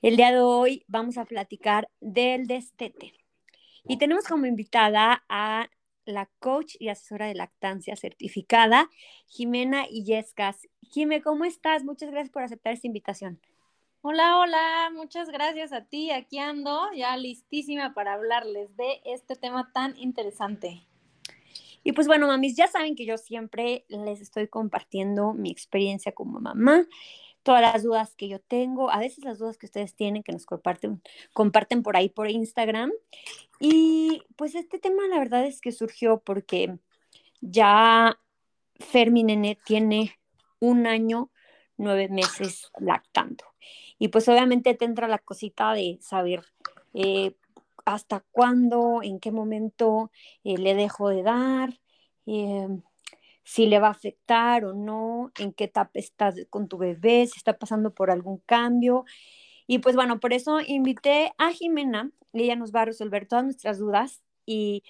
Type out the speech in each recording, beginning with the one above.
El día de hoy vamos a platicar del destete. Y tenemos como invitada a la coach y asesora de lactancia certificada, Jimena Illescas. Jime, ¿cómo estás? Muchas gracias por aceptar esta invitación. Hola, hola, muchas gracias a ti. Aquí ando ya listísima para hablarles de este tema tan interesante. Y pues bueno, mamis, ya saben que yo siempre les estoy compartiendo mi experiencia como mamá todas las dudas que yo tengo, a veces las dudas que ustedes tienen que nos comparten, comparten por ahí por Instagram. Y pues este tema la verdad es que surgió porque ya Fermi Nene tiene un año, nueve meses lactando. Y pues obviamente te entra la cosita de saber eh, hasta cuándo, en qué momento eh, le dejo de dar. Eh, si le va a afectar o no, en qué etapa estás con tu bebé, si está pasando por algún cambio. Y pues bueno, por eso invité a Jimena, ella nos va a resolver todas nuestras dudas. Y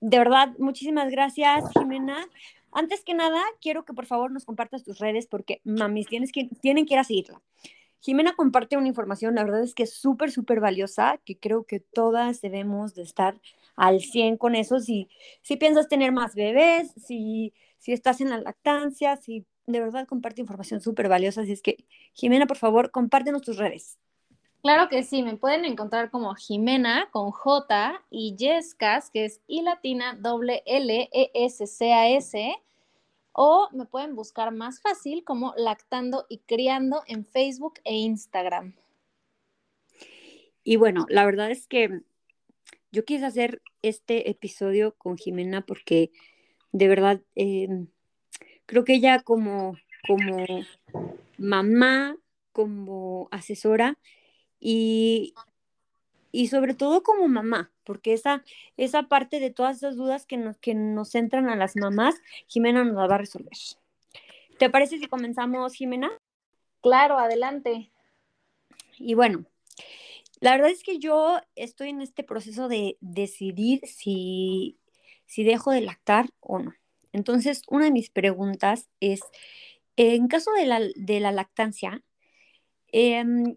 de verdad, muchísimas gracias, Jimena. Antes que nada, quiero que por favor nos compartas tus redes porque mamis tienes que, tienen que ir a seguirla. Jimena comparte una información, la verdad es que es súper, súper valiosa, que creo que todas debemos de estar al 100 con eso. Si, si piensas tener más bebés, si si estás en la lactancia, si de verdad comparte información súper valiosa. Así es que, Jimena, por favor, compártenos tus redes. Claro que sí, me pueden encontrar como Jimena con J y Yescas, que es I latina doble L E S C A S, o me pueden buscar más fácil como Lactando y Criando en Facebook e Instagram. Y bueno, la verdad es que yo quise hacer este episodio con Jimena porque de verdad, em, creo que ella como, como mamá, como asesora y, y sobre todo como mamá, porque esa, esa parte de todas esas dudas que nos, que nos entran a las mamás, Jimena nos la va a resolver. ¿Te parece si comenzamos, Jimena? Claro, adelante. Y bueno, la verdad es que yo estoy en este proceso de decidir si si dejo de lactar o no. Entonces, una de mis preguntas es, en caso de la, lactancia, em,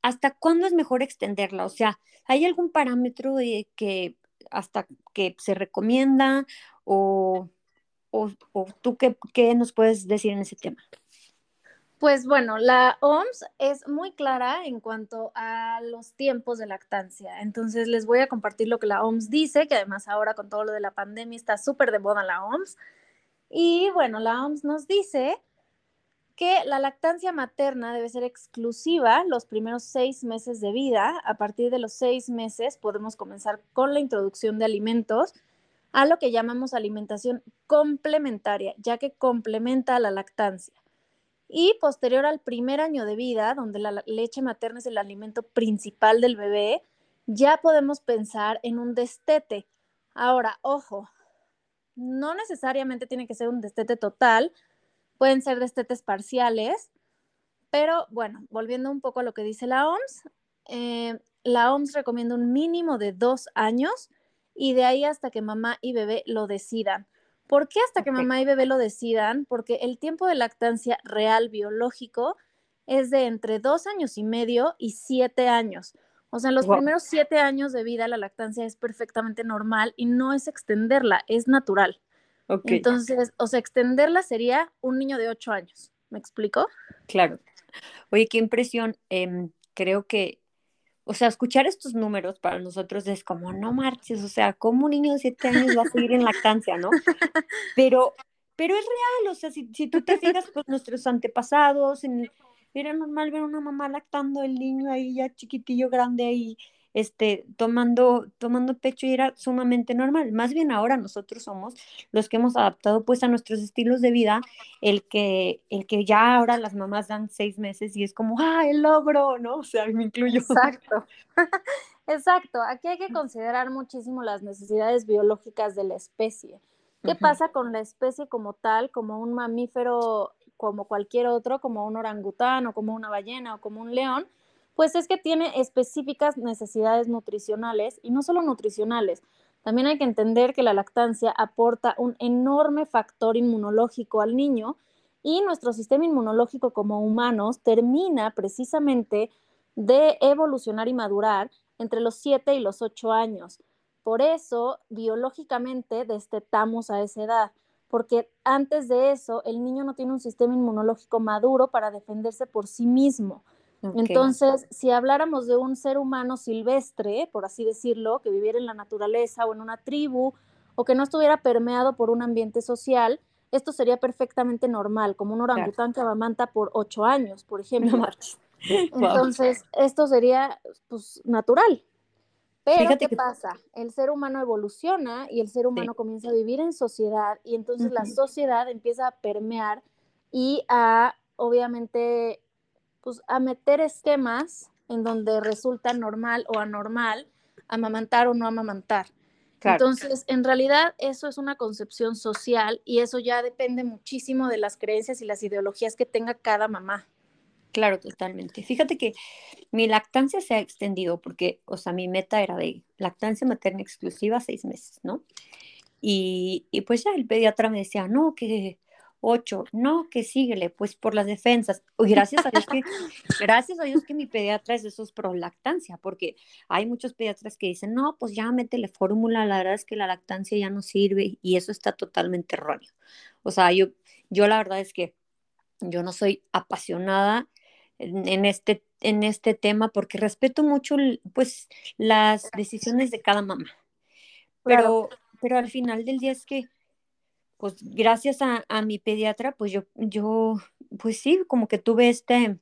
¿hasta cuándo es mejor extenderla? O sea, ¿hay algún parámetro de que hasta que se recomienda o, o, tú qué, qué nos puedes decir en ese tema? Pues bueno, la OMS es muy clara en cuanto a los tiempos de lactancia. Entonces les voy a compartir lo que la OMS dice, que además ahora con todo lo de la pandemia está súper de moda la OMS. Y bueno, la OMS nos dice que la lactancia materna debe ser exclusiva los primeros seis meses de vida. A partir de los seis meses podemos comenzar con la introducción de alimentos a lo que llamamos alimentación complementaria, ya que complementa la lactancia. Y posterior al primer año de vida, donde la leche materna es el alimento principal del bebé, ya podemos pensar en un destete. Ahora, ojo, no necesariamente tiene que ser un destete total, pueden ser destetes parciales, pero bueno, volviendo un poco a lo que dice la OMS, eh, la OMS recomienda un mínimo de dos años y de ahí hasta que mamá y bebé lo decidan. ¿Por qué hasta que mamá y bebé lo decidan? Porque el tiempo de lactancia real biológico es de entre dos años y medio y siete años. O sea, en los primeros siete años de vida la lactancia es perfectamente normal y no es extenderla, es natural. Entonces, o sea, extenderla sería un niño de ocho años. ¿Me explico? Claro. Oye, qué impresión. Em, creo que o sea, escuchar estos números para nosotros es como, no marches, o sea, ¿cómo un niño de siete años va a seguir en lactancia, no? Pero, pero es real, o sea, si, si tú te fijas, pues nuestros antepasados, en, era normal ver a una mamá lactando el niño ahí ya chiquitillo, grande ahí, este, tomando, tomando pecho y era sumamente normal. Más bien ahora nosotros somos los que hemos adaptado pues a nuestros estilos de vida, el que, el que ya ahora las mamás dan seis meses y es como, ah, el logro, ¿no? O sea, me incluyo. Exacto. Exacto. Aquí hay que considerar muchísimo las necesidades biológicas de la especie. ¿Qué pasa con la especie como tal, como un mamífero, como cualquier otro, como un orangután o como una ballena o como un león? Pues es que tiene específicas necesidades nutricionales y no solo nutricionales. También hay que entender que la lactancia aporta un enorme factor inmunológico al niño y nuestro sistema inmunológico como humanos termina precisamente de evolucionar y madurar entre los 7 y los 8 años. Por eso, biológicamente, destetamos a esa edad, porque antes de eso, el niño no tiene un sistema inmunológico maduro para defenderse por sí mismo. Entonces, si habláramos de un ser humano silvestre, por así decirlo, que viviera en la naturaleza o en una tribu, o que no estuviera permeado por un ambiente social, esto sería perfectamente normal, como un orangután que amamanta por ocho años, por ejemplo. Entonces, esto sería pues, natural. Pero, ¿qué pasa? El ser humano evoluciona y el ser humano comienza a vivir en sociedad y entonces la sociedad empieza a permear y a, obviamente, pues a meter esquemas en donde resulta normal o anormal amamantar o no amamantar. Entonces, en realidad eso es una concepción social y eso ya depende muchísimo de las creencias y las ideologías que tenga cada mamá. Claro, totalmente. Fíjate que mi lactancia se ha extendido porque, o sea, mi meta era de lactancia materna exclusiva seis meses, ¿no? Y, y pues ya el pediatra me decía, no, que ocho, no, que síguele, pues por las defensas. gracias a Dios que, gracias a Dios que mi pediatra es de esos pro lactancia, porque hay muchos pediatras que dicen, no, pues ya métele fórmula, la verdad es que la lactancia ya no sirve y eso está totalmente erróneo. O sea, yo, yo la verdad es que yo no soy apasionada en, este, en este tema porque respeto mucho, pues, las decisiones de cada mamá. Pero, pero al final del día es que pues gracias a, mi pediatra, pues yo, yo, pues sí, como que tuve este,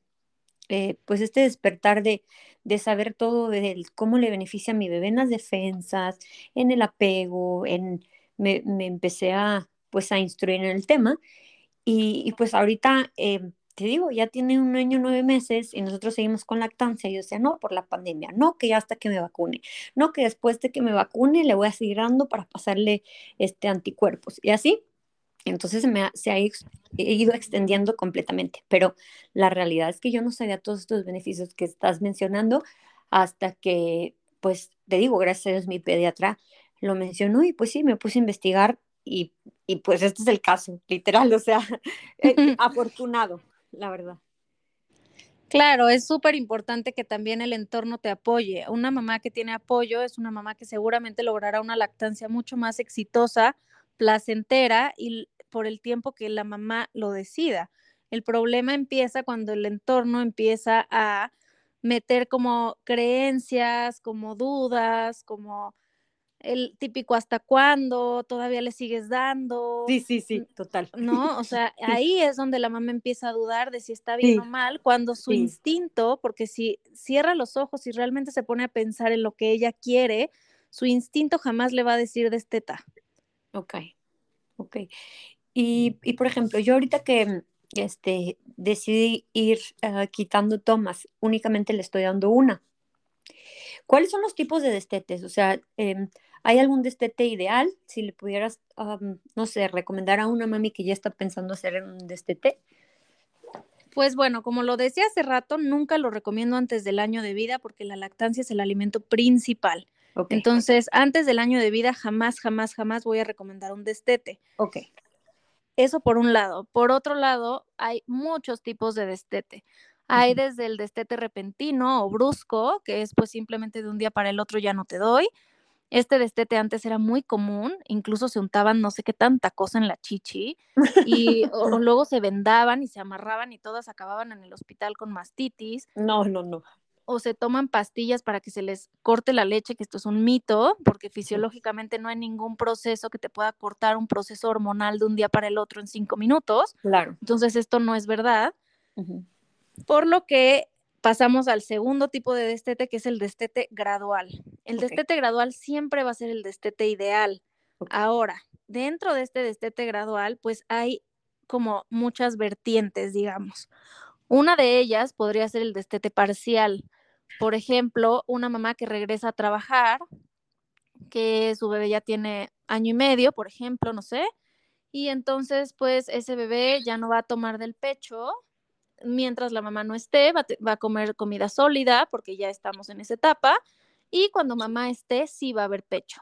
eh, pues este despertar de, de saber todo de cómo le beneficia a mi bebé en las defensas, en el apego, en, me, empecé a, pues a instruir en el tema. Y, pues ahorita, eh, te digo, ya tiene un año, nueve meses y nosotros seguimos con lactancia. Y yo decía, no, por la pandemia, no, que ya hasta que me vacune, no, que después de que me vacune le voy a seguir dando para pasarle este anticuerpos. Y así, entonces se, me se ha ido extendiendo completamente. Pero la realidad es que yo no sabía todos estos beneficios que estás mencionando hasta que, pues, te digo, gracias a Dios mi pediatra lo mencionó y pues sí, me puse a investigar y, y pues este es el caso, literal, o sea, eh, afortunado la verdad. Claro, es súper importante que también el entorno te apoye. Una mamá que tiene apoyo es una mamá que seguramente logrará una lactancia mucho más exitosa, placentera y por el tiempo que la mamá lo decida. El problema empieza cuando el entorno empieza a meter como creencias, como dudas, como el típico hasta cuándo, todavía le sigues dando. Sí, sí, sí, total. ¿No? O sea, ahí es donde la mamá empieza a dudar de si está bien o mal, cuando su instinto, porque si cierra los ojos y realmente se pone a pensar en lo que ella quiere, su instinto jamás le va a decir desteta. Ok, ok. Y, y por ejemplo, yo ahorita que este, decidí ir ah, quitando tomas, únicamente le estoy dando una. ¿Cuáles son los tipos de destetes? O sea, eh, ¿Hay algún destete ideal? Si le pudieras, no sé, recomendar a una mami que ya está pensando hacer un destete. Pues bueno, como lo decía hace rato, nunca lo recomiendo antes del año de vida porque la lactancia es el alimento principal. Entonces, antes del año de vida, jamás, jamás, jamás voy a recomendar un destete. Ok. Eso por un lado. Por otro lado, hay muchos tipos de destete. Hay desde el destete repentino o brusco, que es pues simplemente de un día para el otro ya no te doy, este destete antes era muy común, incluso se untaban no sé qué tanta cosa en la chichi y o, luego se vendaban y se amarraban y todas acababan en el hospital con mastitis. No, no, no. O se toman pastillas para que se les corte la leche, que esto es un mito, porque fisiológicamente no hay ningún proceso que te pueda cortar un proceso hormonal de un día para el otro en cinco minutos. Claro. Entonces esto no es verdad. Por lo que pasamos al segundo tipo de destete, que es el destete gradual. El destete gradual siempre va a ser el destete ideal. Ahora, dentro de este destete gradual, pues hay como muchas vertientes, digamos. Una de ellas podría ser el destete parcial. Por ejemplo, una mamá que regresa a trabajar, que su bebé ya tiene año y medio, por ejemplo, no sé, y entonces pues ese bebé ya no va a tomar del pecho mientras la mamá no esté, va, a comer comida sólida porque ya estamos en esa etapa. Y cuando mamá esté, sí va a haber pecho.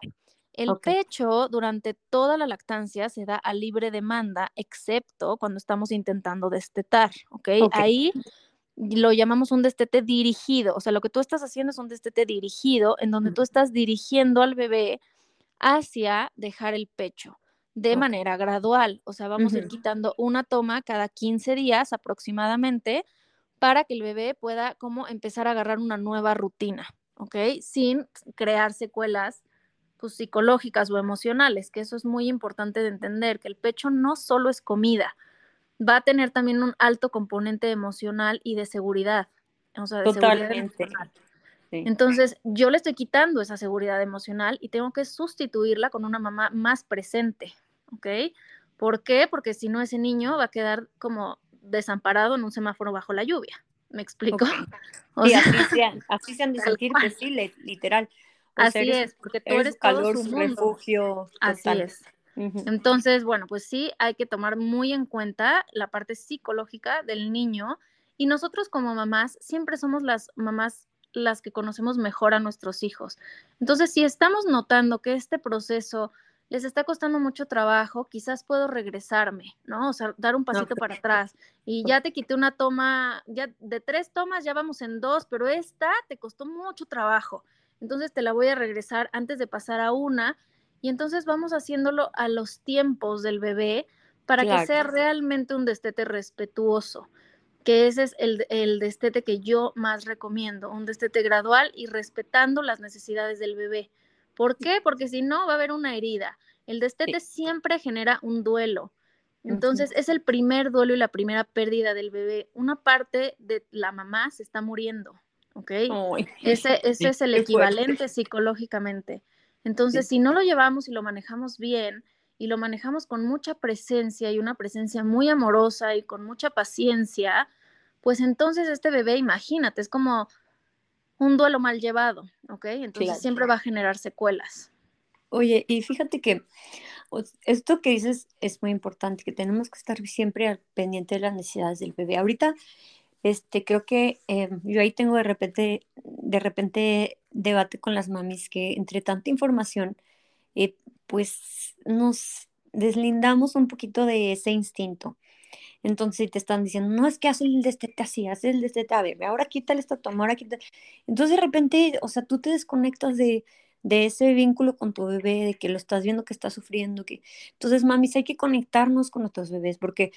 El pecho durante toda la lactancia se da a libre demanda, excepto cuando estamos intentando destetar, ¿ok? Ahí lo llamamos un destete dirigido, o sea, lo que tú estás haciendo es un destete dirigido en donde tú estás dirigiendo al bebé hacia dejar el pecho de manera gradual, o sea, vamos a ir quitando una toma cada 15 días aproximadamente para que el bebé pueda como empezar a agarrar una nueva rutina, ¿ok? Sin crear secuelas pues, psicológicas o emocionales, que eso es muy importante de entender, que el pecho no solo es comida, va a tener también un alto componente emocional y de seguridad. O sea, de Totalmente. Entonces, yo le estoy quitando esa seguridad emocional y tengo que sustituirla con una mamá más presente, ¿ok? ¿Por qué? Porque si no, ese niño va a quedar como desamparado en un semáforo bajo la lluvia. ¿Me explico? O así, sean, así sean de sentir, pues sí, literal. así es, porque tú eres, calor, su refugio. Así es. Entonces, bueno, pues sí, hay que tomar muy en cuenta la parte psicológica del niño y nosotros como mamás siempre somos las mamás las que conocemos mejor a nuestros hijos. Entonces, si estamos notando que este proceso les está costando mucho trabajo, quizás puedo regresarme, ¿no? O sea, dar un pasito para atrás. Y ya te quité una toma, ya de tres tomas ya vamos en dos, pero esta te costó mucho trabajo. Entonces te la voy a regresar antes de pasar a una y entonces vamos haciéndolo a los tiempos del bebé para que sea realmente un destete respetuoso, que ese es el, el, destete que yo más recomiendo, un destete gradual y respetando las necesidades del bebé. ¿Por qué? Porque si no, va a haber una herida. El destete siempre genera un duelo. Entonces, es el primer duelo y la primera pérdida del bebé. Una parte de la mamá se está muriendo, ¿ok? ese, ese es el equivalente psicológicamente. Entonces, si no lo llevamos y lo manejamos bien y lo manejamos con mucha presencia y una presencia muy amorosa y con mucha paciencia, pues entonces este bebé, imagínate, es como un duelo mal llevado, ¿ok? Entonces siempre va a generar secuelas. Oye, y fíjate que esto que dices es muy importante, que tenemos que estar siempre al pendiente de las necesidades del bebé. Ahorita, este, creo que eh, yo ahí tengo de repente, de repente debate con las mamis que entre tanta información, eh, pues nos deslindamos un poquito de ese instinto. Entonces te están diciendo, no es que hace el destete así, hace el destete a ver, ahora quítale esta toma, ahora quítale. Entonces de repente, o sea, tú te desconectas de, de ese vínculo con tu bebé, de que lo estás viendo que está sufriendo, que entonces, mamis, hay que conectarnos con nuestros bebés, porque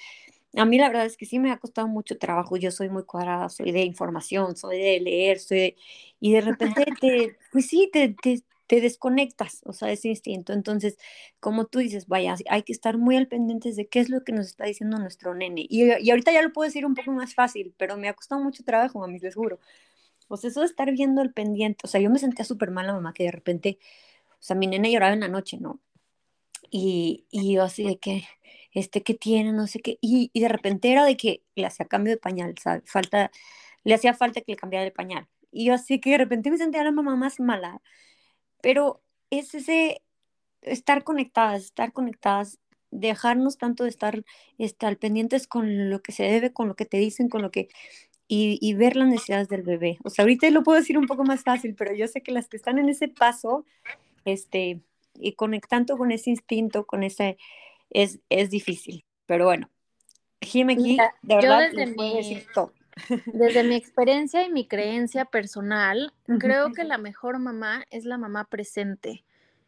a mí la verdad es que sí me ha costado mucho trabajo. Yo soy muy cuadrada, soy de información, soy de leer, soy y de repente te, pues sí, te, te, te, desconectas, o sea, ese instinto. Entonces, como tú dices, vaya, hay que estar muy al pendiente de qué es lo que nos está diciendo nuestro nene. Y, y ahorita ya lo puedo decir un poco más fácil, pero me ha costado mucho trabajo, mami, les juro. Sea, eso de estar viendo el pendiente, o sea, yo me sentía súper mal la mamá que de repente, o sea, mi nene lloraba en la noche, ¿no? Y, y yo así de que, este, ¿qué tiene? No sé qué. Y, y de repente era de que le hacía cambio de pañal, ¿sabes? Falta, le hacía falta que le cambiara de pañal. Y yo así que de repente me sentía la mamá más mala. Pero es ese estar conectadas, estar conectadas, dejarnos tanto de estar, estar pendientes con lo que se debe, con lo que te dicen, con lo que... Y, y, ver las necesidades del bebé. O sea, ahorita lo puedo decir un poco más fácil, pero yo sé que las que están en ese paso, este, y conectando con ese instinto, con ese, es, es difícil. Pero bueno, Jim aquí, de verdad, desde mi, Desde mi experiencia y mi creencia personal, creo que la mejor mamá es la mamá presente.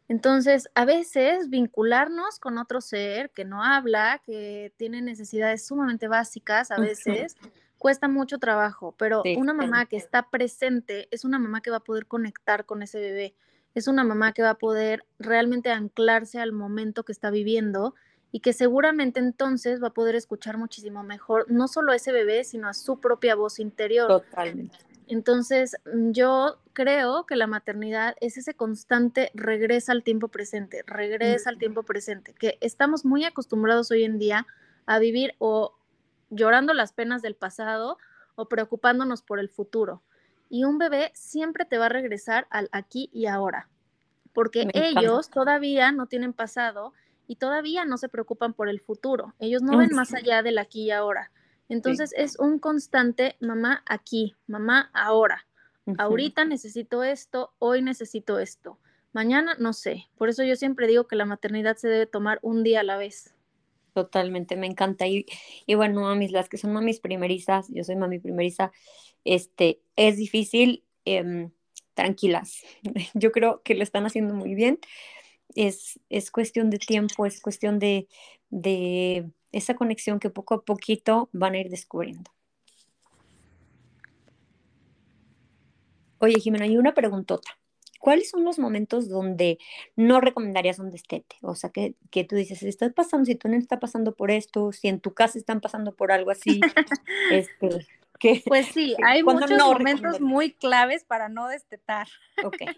Entonces, a veces vincularnos con otro ser que no habla, que tiene necesidades sumamente básicas, a veces cuesta mucho trabajo, pero una mamá que está presente es una mamá que va a poder conectar con ese bebé es una mamá que va a poder realmente anclarse al momento que está viviendo y que seguramente entonces va a poder escuchar muchísimo mejor, no solo a ese bebé, sino a su propia voz interior. Totalmente. Entonces, mm, yo creo que la maternidad es ese constante regresa al tiempo presente, regresa al tiempo presente, que estamos muy acostumbrados hoy en día a vivir o llorando las penas del pasado o preocupándonos por el futuro y un bebé siempre te va a regresar al aquí y ahora, porque ellos todavía no tienen pasado y todavía no se preocupan por el futuro, ellos no ven más allá del aquí y ahora. Entonces es un constante mamá aquí, mamá ahora. Ahorita necesito esto, hoy necesito esto. Mañana no sé. Por eso yo siempre digo que la maternidad se debe tomar un día a la vez. Totalmente, me encanta. Y, y bueno, mamis, las que son mamis primerizas, yo soy mami primeriza, este, es difícil, em, tranquilas. Yo creo que lo están haciendo muy bien. Es, es cuestión de tiempo, es cuestión de, de esa conexión que poco a poquito van a ir descubriendo. Oye, Jimena, hay una preguntota. ¿cuáles son los momentos donde no recomendarías un destete? O sea, que, que tú dices, si estás pasando, si tú no estás pasando por esto, si en tu casa están pasando por algo así, este, que, pues sí, hay muchos momentos muy claves para no destetar. Ok.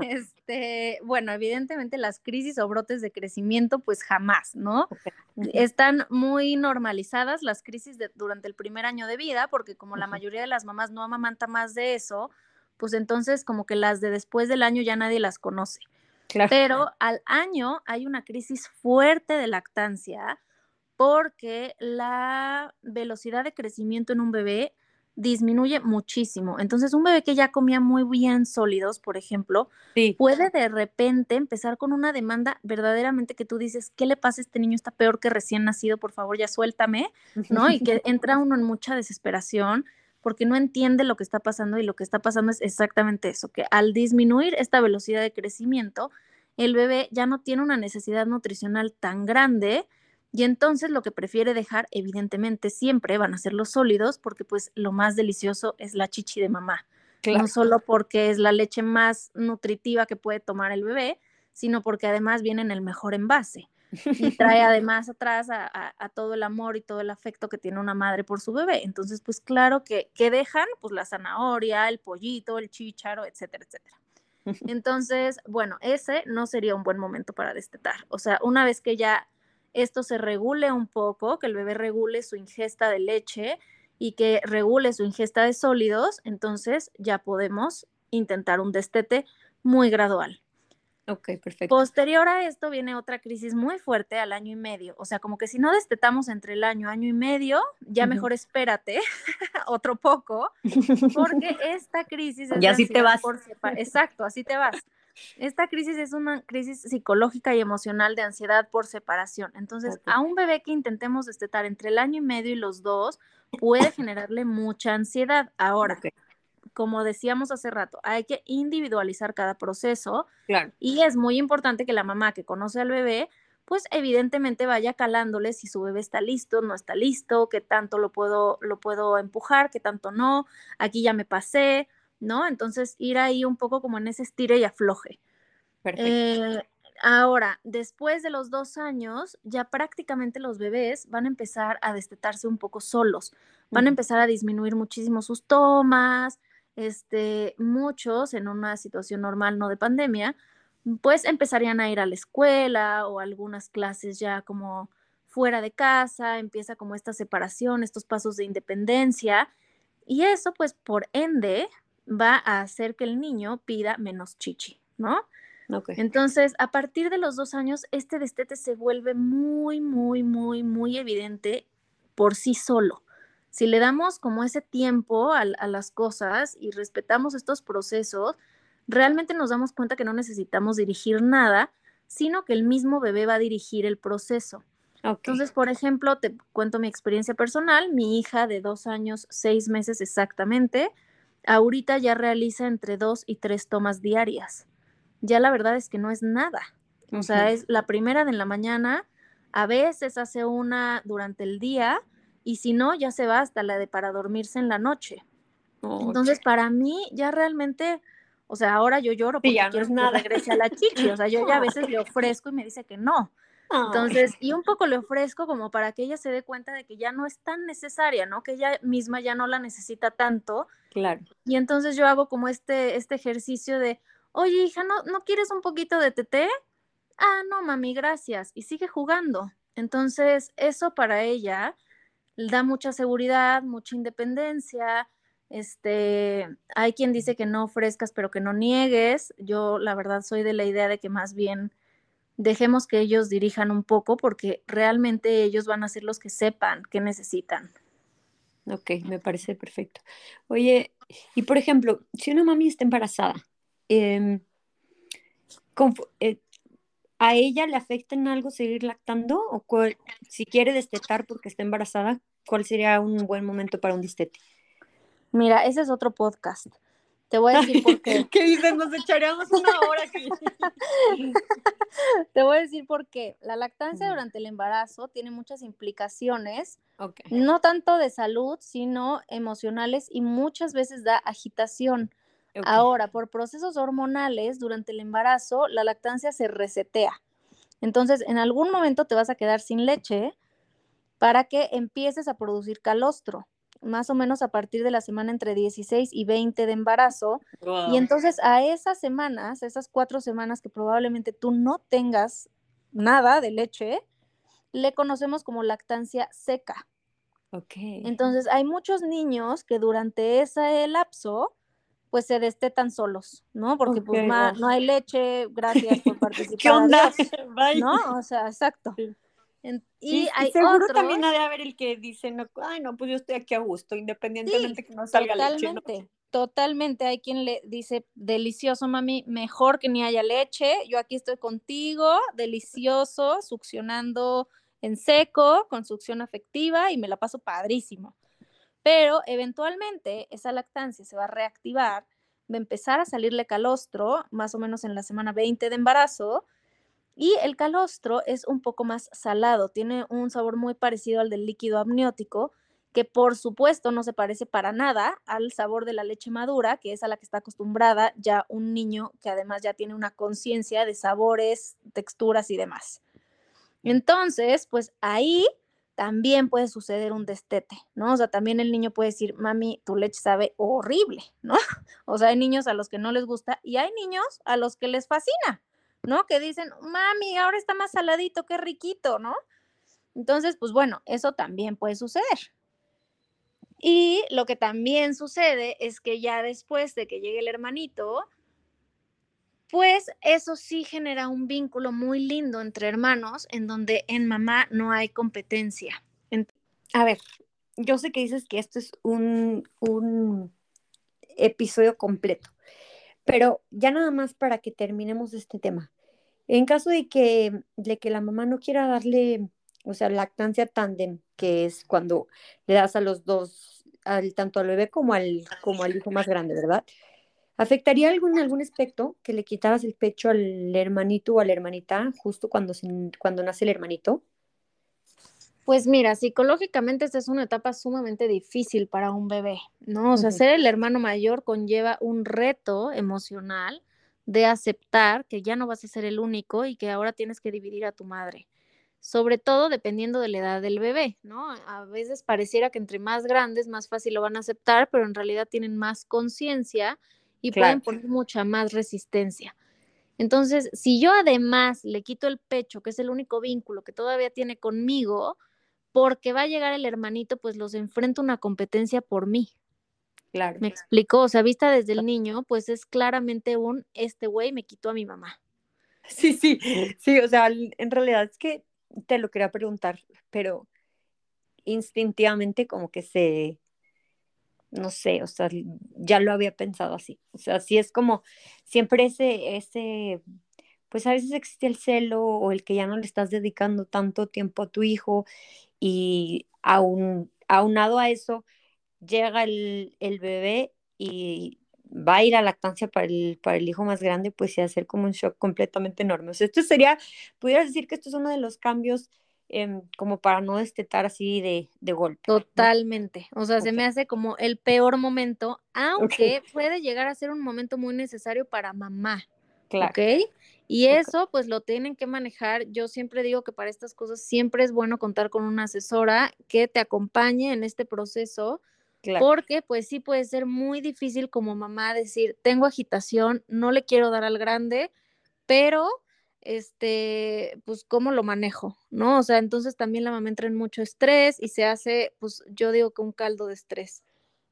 Este, bueno, evidentemente las crisis o brotes de crecimiento, pues jamás, ¿no? Están muy normalizadas las crisis de, durante el primer año de vida, porque como la mayoría de las mamás no amamanta más de eso, pues entonces como que las de después del año ya nadie las conoce. Pero al año hay una crisis fuerte de lactancia porque la velocidad de crecimiento en un bebé disminuye muchísimo. Entonces, un bebé que ya comía muy bien sólidos, por ejemplo, puede de repente empezar con una demanda verdaderamente que tú dices, ¿qué le pasa a este niño? Está peor que recién nacido, por favor, ya suéltame, ¿no? Y que entra uno en mucha desesperación porque no entiende lo que está pasando y lo que está pasando es exactamente eso, que al disminuir esta velocidad de crecimiento, el bebé ya no tiene una necesidad nutricional tan grande y entonces lo que prefiere dejar, evidentemente, siempre van a ser los sólidos porque pues lo más delicioso es la chichi de mamá. No solo porque es la leche más nutritiva que puede tomar el bebé, sino porque además viene en el mejor envase y trae además atrás a, todo el amor y todo el afecto que tiene una madre por su bebé. Entonces, pues claro que, que dejan pues la zanahoria, el pollito, el chícharo, etcétera, etcétera. Entonces, bueno, ese no sería un buen momento para destetar. O sea, una vez que ya esto se regule un poco, que el bebé regule su ingesta de leche y que regule su ingesta de sólidos, entonces ya podemos intentar un destete muy gradual. Ok, perfecto. Posterior a esto viene otra crisis muy fuerte al año y medio. O sea, como que si no destetamos entre el año, año y medio, ya mejor espérate otro poco, porque esta crisis es... Ya así te vas. Exacto, así te vas. Esta crisis es una crisis psicológica y emocional de ansiedad por separación. Entonces, a un bebé que intentemos destetar entre el año y medio y los dos, puede generarle mucha ansiedad. Ahora, como decíamos hace rato, hay que individualizar cada proceso. Claro. Y es muy importante que la mamá que conoce al bebé, pues evidentemente vaya calándole si su bebé está listo, no está listo, qué tanto lo puedo, lo puedo empujar, qué tanto no, aquí ya me pasé, ¿no? Entonces ir ahí un poco como en ese estire y afloje. Perfecto. Eh, ahora, después de los dos años, ya prácticamente los bebés van a empezar a destetarse un poco solos, van a empezar a disminuir muchísimo sus tomas, este, muchos en una situación normal, no de pandemia, pues empezarían a ir a la escuela o algunas clases ya como fuera de casa, empieza como esta separación, estos pasos de independencia, y eso pues por ende va a hacer que el niño pida menos chichi, ¿no? Entonces, a partir de los dos años, este destete se vuelve muy, muy, muy, muy evidente por sí solo si le damos como ese tiempo a, las cosas y respetamos estos procesos, realmente nos damos cuenta que no necesitamos dirigir nada, sino que el mismo bebé va a dirigir el proceso. Entonces, por ejemplo, te cuento mi experiencia personal. Mi hija de dos años, seis meses exactamente, ahorita ya realiza entre dos y tres tomas diarias. Ya la verdad es que no es nada. O sea, es la primera de la mañana, a veces hace una durante el día, y si no, ya se va hasta la de para dormirse en la noche. Entonces, para mí, ya realmente, o sea, ahora yo lloro porque quiero que regrese a la chichi, o sea, yo ya a veces le ofrezco y me dice que no. Entonces, y un poco le ofrezco como para que ella se dé cuenta de que ya no es tan necesaria, ¿no? Que ella misma ya no la necesita tanto. Claro. Y entonces yo hago como este, este ejercicio de, oye, hija, ¿no, ¿no quieres un poquito de teté? Ah, no, mami, gracias. Y sigue jugando. Entonces, eso para ella da mucha seguridad, mucha independencia. Este, hay quien dice que no ofrezcas, pero que no niegues. Yo, la verdad, soy de la idea de que más bien dejemos que ellos dirijan un poco, porque realmente ellos van a ser los que sepan qué necesitan. Ok, me parece perfecto. Oye, y por ejemplo, si una mami está embarazada, em, eh, ¿A ella le afecta en algo seguir lactando? ¿O si quiere destetar porque está embarazada, cuál sería un buen momento para un destete? Mira, ese es otro podcast. Te voy a decir por qué. ¿Qué dices? Nos echaríamos una hora aquí. Te voy a decir por qué. La lactancia durante el embarazo tiene muchas implicaciones, no tanto de salud, sino emocionales y muchas veces da agitación. Ahora, por procesos hormonales, durante el embarazo, la lactancia se resetea. Entonces, en algún momento te vas a quedar sin leche para que empieces a producir calostro más o menos a partir de la semana entre 16 y 20 de embarazo. Y entonces a esas semanas, esas cuatro semanas que probablemente tú no tengas nada de leche, le conocemos como lactancia seca. Ok. Entonces hay muchos niños que durante ese lapso pues se destetan solos, ¿no? Porque pues no hay leche, gracias por participar. ¿Qué onda? ¿No? O sea, exacto y, hay seguro también ha de haber el que dice, no, ay, no, pues yo estoy aquí a gusto, independientemente que no salga leche. Totalmente, hay quien le dice, delicioso, mami, mejor que ni haya leche, yo aquí estoy contigo, delicioso, succionando en seco, con succión afectiva y me la paso padrísimo. Pero eventualmente esa lactancia se va a reactivar, va a empezar a salirle calostro, más o menos en la semana 20 de embarazo, y el calostro es un poco más salado, tiene un sabor muy parecido al del líquido amniótico, que por supuesto no se parece para nada al sabor de la leche madura, que es a la que está acostumbrada ya un niño que además ya tiene una conciencia de sabores, texturas y demás. Entonces, pues ahí también puede suceder un destete, ¿no? O sea, también el niño puede decir, mami, tu leche sabe horrible, ¿no? O sea, hay niños a los que no les gusta y hay niños a los que les fascina. ¿No? Que dicen, mami, ahora está más saladito, qué riquito, ¿no? Entonces, pues bueno, eso también puede suceder. Y lo que también sucede es que ya después de que llegue el hermanito, pues eso sí genera un vínculo muy lindo entre hermanos en donde en mamá no hay competencia. A ver, yo sé que dices que esto es un, un episodio completo, pero ya nada más para que terminemos este tema. En caso de que, de que la mamá no quiera darle, o sea, lactancia tándem, que es cuando le das a los dos, al, tanto al bebé como al, como al hijo más grande, ¿verdad? ¿Afectaría algún, algún aspecto que le quitaras el pecho al hermanito o a la hermanita justo cuando, cuando nace el hermanito? Pues mira, psicológicamente esta es una etapa sumamente difícil para un bebé, ¿no? O sea, ser el hermano mayor conlleva un reto emocional de aceptar que ya no vas a ser el único y que ahora tienes que dividir a tu madre. Sobre todo dependiendo de la edad del bebé, ¿no? A veces pareciera que entre más grandes más fácil lo van a aceptar, pero en realidad tienen más conciencia y pueden poner mucha más resistencia. Entonces, si yo además le quito el pecho, que es el único vínculo que todavía tiene conmigo, porque va a llegar el hermanito, pues los enfrento a una competencia por mí, Claro. Me explicó, o sea, vista desde el niño, pues es claramente un, este güey me quitó a mi mamá. Sí, sí, sí, o sea, en realidad es que te lo quería preguntar, pero instintivamente como que se, no sé, o sea, ya lo había pensado así. O sea, sí es como siempre ese, ese, pues a veces existe el celo o el que ya no le estás dedicando tanto tiempo a tu hijo y aun, aunado a eso, llega el, bebé y va a ir a lactancia para el, para el hijo más grande, pues sí, a ser como un shock completamente enorme. O sea, esto sería, pudieras decir que esto es uno de los cambios em, como para no destetar así de, de golpe. Totalmente. O sea, se me hace como el peor momento, aunque puede llegar a ser un momento muy necesario para mamá. Claro. ¿Ok? Y eso pues lo tienen que manejar. Yo siempre digo que para estas cosas siempre es bueno contar con una asesora que te acompañe en este proceso porque pues sí puede ser muy difícil como mamá decir, tengo agitación, no le quiero dar al grande, pero este, pues cómo lo manejo, ¿no? O sea, entonces también la mamá entra en mucho estrés y se hace, pues yo digo que un caldo de estrés.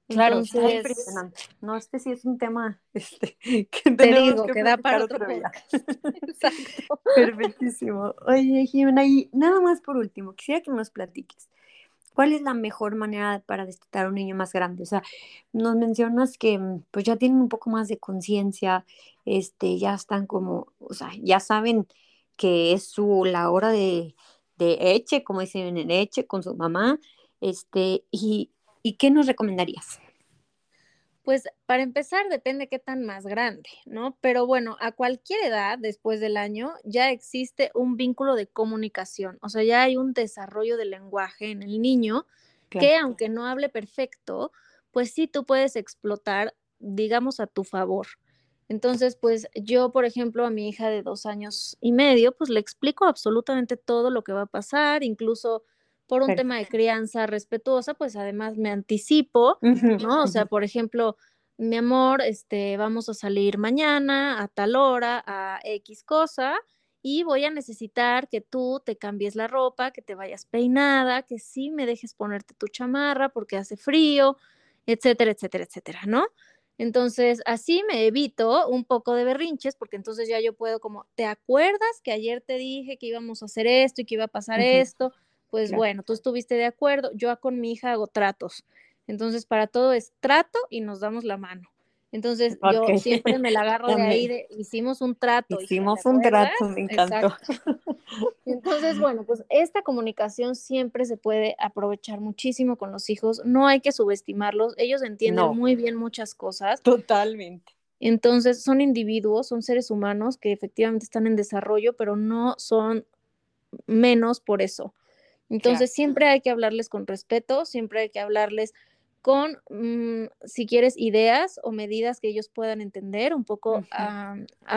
Claro, es impresionante. No, este sí es un tema este, que te digo que, da para otro, día. Exacto. Perfectísimo. Oye, Jimena, y nada más por último, quisiera que nos platiques. ¿Cuál es la mejor manera para destetar a un niño más grande? O sea, nos mencionas que mm, pues ya tienen un poco más de conciencia, este, ya están como, o sea, ya saben que es su, la hora de, de eche, como dicen en eche, con su mamá, este, y, ¿y qué nos recomendarías? Pues para empezar, depende qué tan más grande, ¿no? Pero bueno, a cualquier edad después del año ya existe un vínculo de comunicación, o sea, ya hay un desarrollo del lenguaje en el niño que aunque no hable perfecto, pues sí tú puedes explotar, digamos, a tu favor. Entonces, pues yo, por ejemplo, a mi hija de dos años y medio, pues le explico absolutamente todo lo que va a pasar, incluso por un tema de crianza respetuosa, pues además me anticipo, ¿no? O sea, por ejemplo, mi amor, este, vamos a salir mañana a tal hora, a X cosa, y voy a necesitar que tú te cambies la ropa, que te vayas peinada, que sí me dejes ponerte tu chamarra porque hace frío, etcétera, etcétera, etcétera, ¿no? Entonces, así me evito un poco de berrinches, porque entonces ya yo puedo como, ¿te acuerdas que ayer te dije que íbamos a hacer esto y que iba a pasar esto? Pues bueno, tú estuviste de acuerdo, yo con mi hija hago tratos. Entonces, para todo es trato y nos damos la mano. Entonces, yo siempre me la agarro de ahí, de, hicimos un trato. Hicimos un trato, me encantó. Entonces, bueno, pues esta comunicación siempre se puede aprovechar muchísimo con los hijos. No hay que subestimarlos, ellos entienden muy bien muchas cosas. Totalmente. Entonces, son individuos, son seres humanos que efectivamente están en desarrollo, pero no son menos por eso. Entonces, siempre hay que hablarles con respeto, siempre hay que hablarles con, mm, si quieres, ideas o medidas que ellos puedan entender, un poco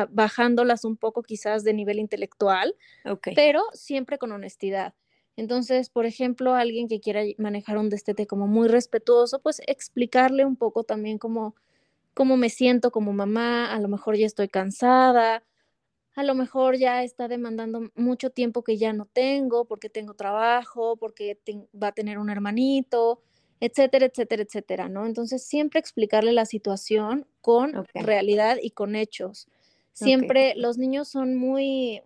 bajándolas un poco quizás de nivel intelectual, pero siempre con honestidad. Entonces, por ejemplo, alguien que quiera manejar un destete como muy respetuoso, pues explicarle un poco también cómo, cómo me siento como mamá, a lo mejor ya estoy cansada, a lo mejor ya está demandando mucho tiempo que ya no tengo, porque tengo trabajo, porque va a tener un hermanito, etcétera, etcétera, etcétera, ¿no? Entonces, siempre explicarle la situación con realidad y con hechos. Siempre los niños son muy,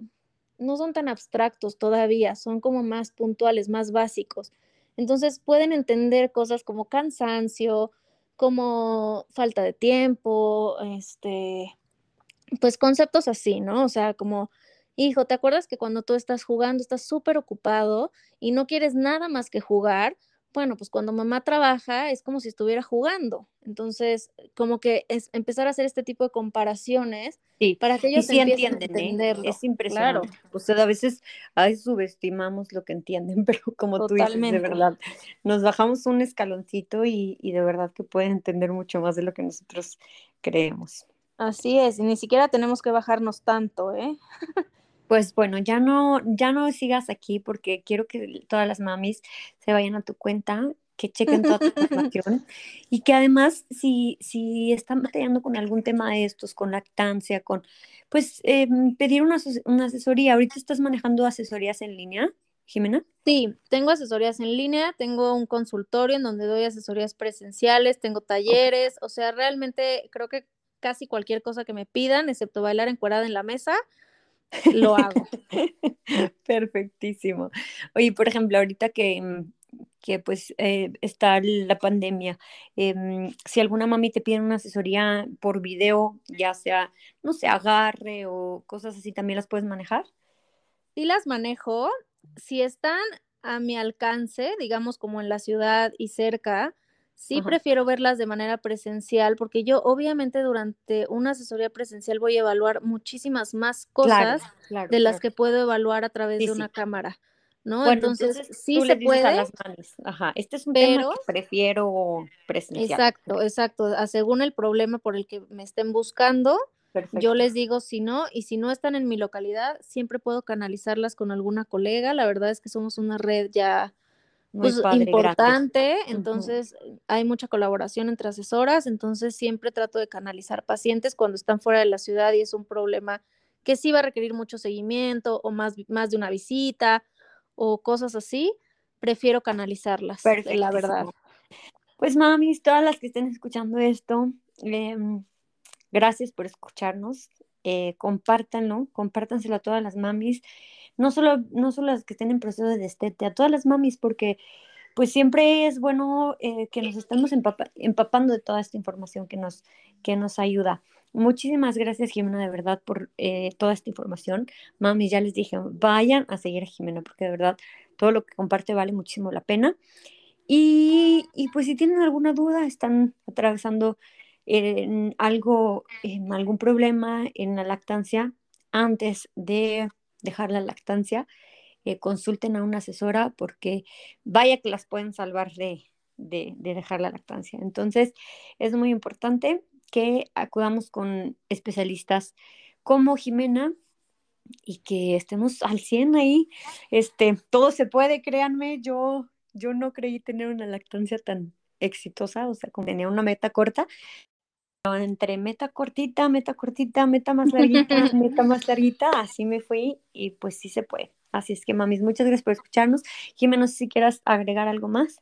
no son tan abstractos todavía, son como más puntuales, más básicos. Entonces, pueden entender cosas como cansancio, como falta de tiempo, este, pues conceptos así, ¿no? O sea, como, hijo, ¿te acuerdas que cuando tú estás jugando estás súper ocupado y no quieres nada más que jugar? bueno, pues cuando mamá trabaja es como si estuviera jugando. Entonces, como que es empezar a hacer este tipo de comparaciones para que ellos sí entienden, ¿eh? Es impresionante. O sea, a veces ahí subestimamos lo que entienden, pero como tú dices, de verdad, nos bajamos un escaloncito y, y de verdad que pueden entender mucho más de lo que nosotros creemos. Así es, y ni siquiera tenemos que bajarnos tanto, ¿eh? Pues bueno, ya no, ya no sigas aquí porque quiero que todas las mamis se vayan a tu cuenta, que chequen toda tu información y que además si, si están batallando con algún tema de estos, con lactancia, con, pues em, pedir una, una asesoría. Ahorita estás manejando asesorías en línea. Jimena? Sí, tengo asesorías en línea, tengo un consultorio en donde doy asesorías presenciales, tengo talleres, o sea, realmente creo que casi cualquier cosa que me pidan, excepto bailar encuadrada en la mesa, lo hago. Perfectísimo. Oye, por ejemplo, ahorita que, mm, que pues eh, está la pandemia, em, si alguna mami te pide una asesoría por video, ya sea, no sé, agarre o cosas así, ¿también las puedes manejar? Sí las manejo. Si están a mi alcance, digamos como en la ciudad y cerca, Sí prefiero verlas de manera presencial porque yo obviamente durante una asesoría presencial voy a evaluar muchísimas más cosas de las que puedo evaluar a través de una cámara. ¿no? entonces, sí se puede. Ajá, este es un tema que prefiero presencial. Exacto, exacto. Según el problema por el que me estén buscando, yo les digo si no, y si no están en mi localidad, siempre puedo canalizarlas con alguna colega. La verdad es que somos una red ya pues, importante, entonces hay mucha colaboración entre asesoras, entonces siempre trato de canalizar pacientes cuando están fuera de la ciudad y es un problema que sí va a requerir mucho seguimiento o más, más de una visita o cosas así, prefiero canalizarlas, la verdad. Pues mamis, todas las que estén escuchando esto, em, gracias por escucharnos, eh, compártanlo, compártanselo a todas las mamis no solo, no solo las que estén en proceso de destete, a todas las mamis, porque pues siempre es bueno eh, que nos estemos empapando de toda esta información que nos, que nos ayuda. Muchísimas gracias, Jimena, de verdad, por eh, toda esta información. Mami, ya les dije, vayan a seguir a Jimena, porque de verdad todo lo que comparte vale muchísimo la pena. Y, y pues si tienen alguna duda, están atravesando en algo, en algún problema en la lactancia, antes de dejar la lactancia, eh, consulten a una asesora porque vaya que las pueden salvar de, de, de dejar la lactancia. Entonces, es muy importante que acudamos con especialistas como Jimena y que estemos al 100 ahí. Este, todo se puede, créanme, yo, yo no creí tener una lactancia tan exitosa, o sea, como tenía una meta corta, entre meta cortita, meta cortita, meta más larguita, meta más larguita, así me fui y pues sí se puede. Así es que, mamis, muchas gracias por escucharnos. Jimena, no sé si quieras agregar algo más.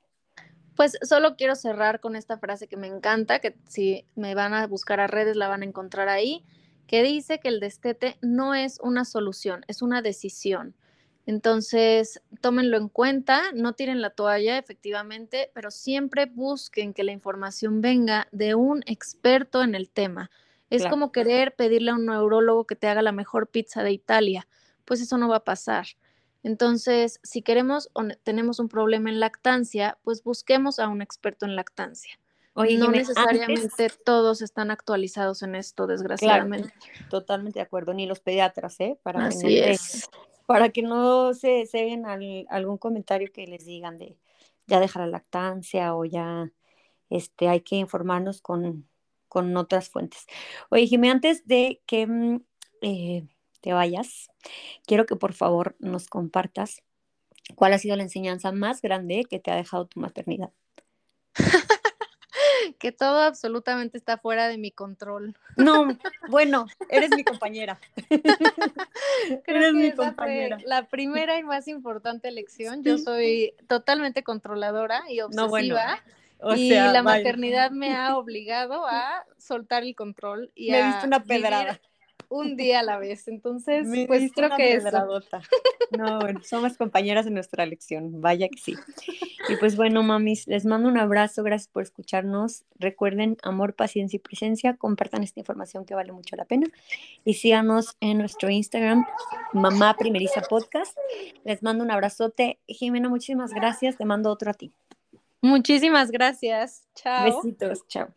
Pues solo quiero cerrar con esta frase que me encanta, que si me van a buscar a redes la van a encontrar ahí, que dice que el destete no es una solución, es una decisión. Entonces, tómenlo en cuenta, no tiren la toalla, efectivamente, pero siempre busquen que la información venga de un experto en el tema. Es como querer pedirle a un neurólogo que te haga la mejor pizza de Italia, pues eso no va a pasar. Entonces, si queremos o tenemos un problema en lactancia, pues busquemos a un experto en lactancia. Oye, no necesariamente todos están actualizados en esto, desgraciadamente. totalmente de acuerdo, ni los pediatras, ¿eh? Para Así es para que no se ceguen algún comentario que les digan de ya dejar la lactancia o ya este, hay que informarnos con, con otras fuentes. Oye, Jimé, antes de que mm, eh, te vayas, quiero que por favor nos compartas cuál ha sido la enseñanza más grande que te ha dejado tu maternidad. Que todo absolutamente está fuera de mi control. No, bueno, eres mi compañera. eres mi compañera. la primera y más importante lección. Yo soy totalmente controladora y obsesiva. y la maternidad me ha obligado a soltar el control y me a una pedrada un día a la vez. Entonces, pues creo que es. No, bueno, somos compañeras en nuestra lección, vaya que sí. Y pues bueno, mamis, les mando un abrazo, gracias por escucharnos. Recuerden, amor, paciencia y presencia, compartan esta información que vale mucho la pena y síganos en nuestro Instagram, Mamá Primeriza Podcast. Les mando un abrazote. Jimena, muchísimas gracias, te mando otro a ti. Muchísimas gracias. Chao. Besitos, chao.